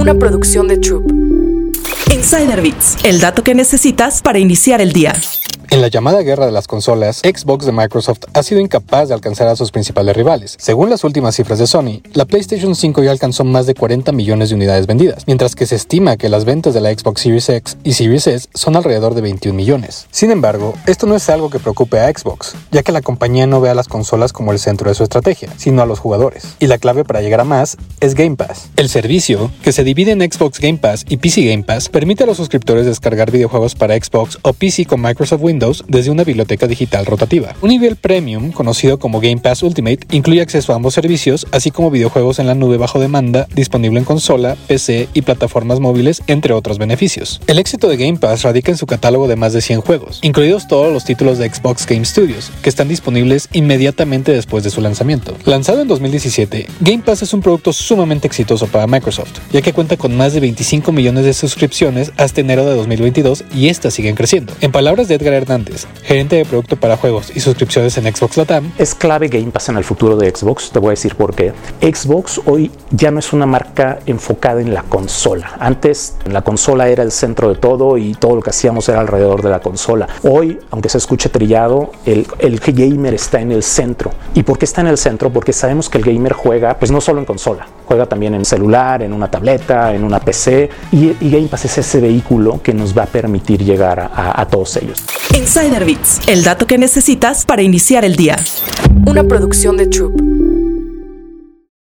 una producción de Troop. Insider Bits, el dato que necesitas para iniciar el día. En la llamada guerra de las consolas, Xbox de Microsoft ha sido incapaz de alcanzar a sus principales rivales. Según las últimas cifras de Sony, la PlayStation 5 ya alcanzó más de 40 millones de unidades vendidas, mientras que se estima que las ventas de la Xbox Series X y Series S son alrededor de 21 millones. Sin embargo, esto no es algo que preocupe a Xbox, ya que la compañía no ve a las consolas como el centro de su estrategia, sino a los jugadores. Y la clave para llegar a más es Game Pass. El servicio, que se divide en Xbox Game Pass y PC Game Pass, permite a los suscriptores descargar videojuegos para Xbox o PC con Microsoft Windows desde una biblioteca digital rotativa. Un nivel premium, conocido como Game Pass Ultimate, incluye acceso a ambos servicios, así como videojuegos en la nube bajo demanda, disponible en consola, PC y plataformas móviles, entre otros beneficios. El éxito de Game Pass radica en su catálogo de más de 100 juegos, incluidos todos los títulos de Xbox Game Studios, que están disponibles inmediatamente después de su lanzamiento. Lanzado en 2017, Game Pass es un producto sumamente exitoso para Microsoft, ya que cuenta con más de 25 millones de suscripciones hasta enero de 2022 y estas siguen creciendo. En palabras de Edgar gerente de producto para juegos y suscripciones en Xbox Latam. Es clave Game Pass en el futuro de Xbox, te voy a decir por qué. Xbox hoy ya no es una marca enfocada en la consola. Antes la consola era el centro de todo y todo lo que hacíamos era alrededor de la consola. Hoy, aunque se escuche trillado, el, el gamer está en el centro. ¿Y por qué está en el centro? Porque sabemos que el gamer juega, pues no solo en consola, juega también en celular, en una tableta, en una PC y, Game Pass es ese vehículo que nos va a permitir llegar a, a todos ellos. Insider el dato que necesitas para iniciar el día. Una producción de Troop.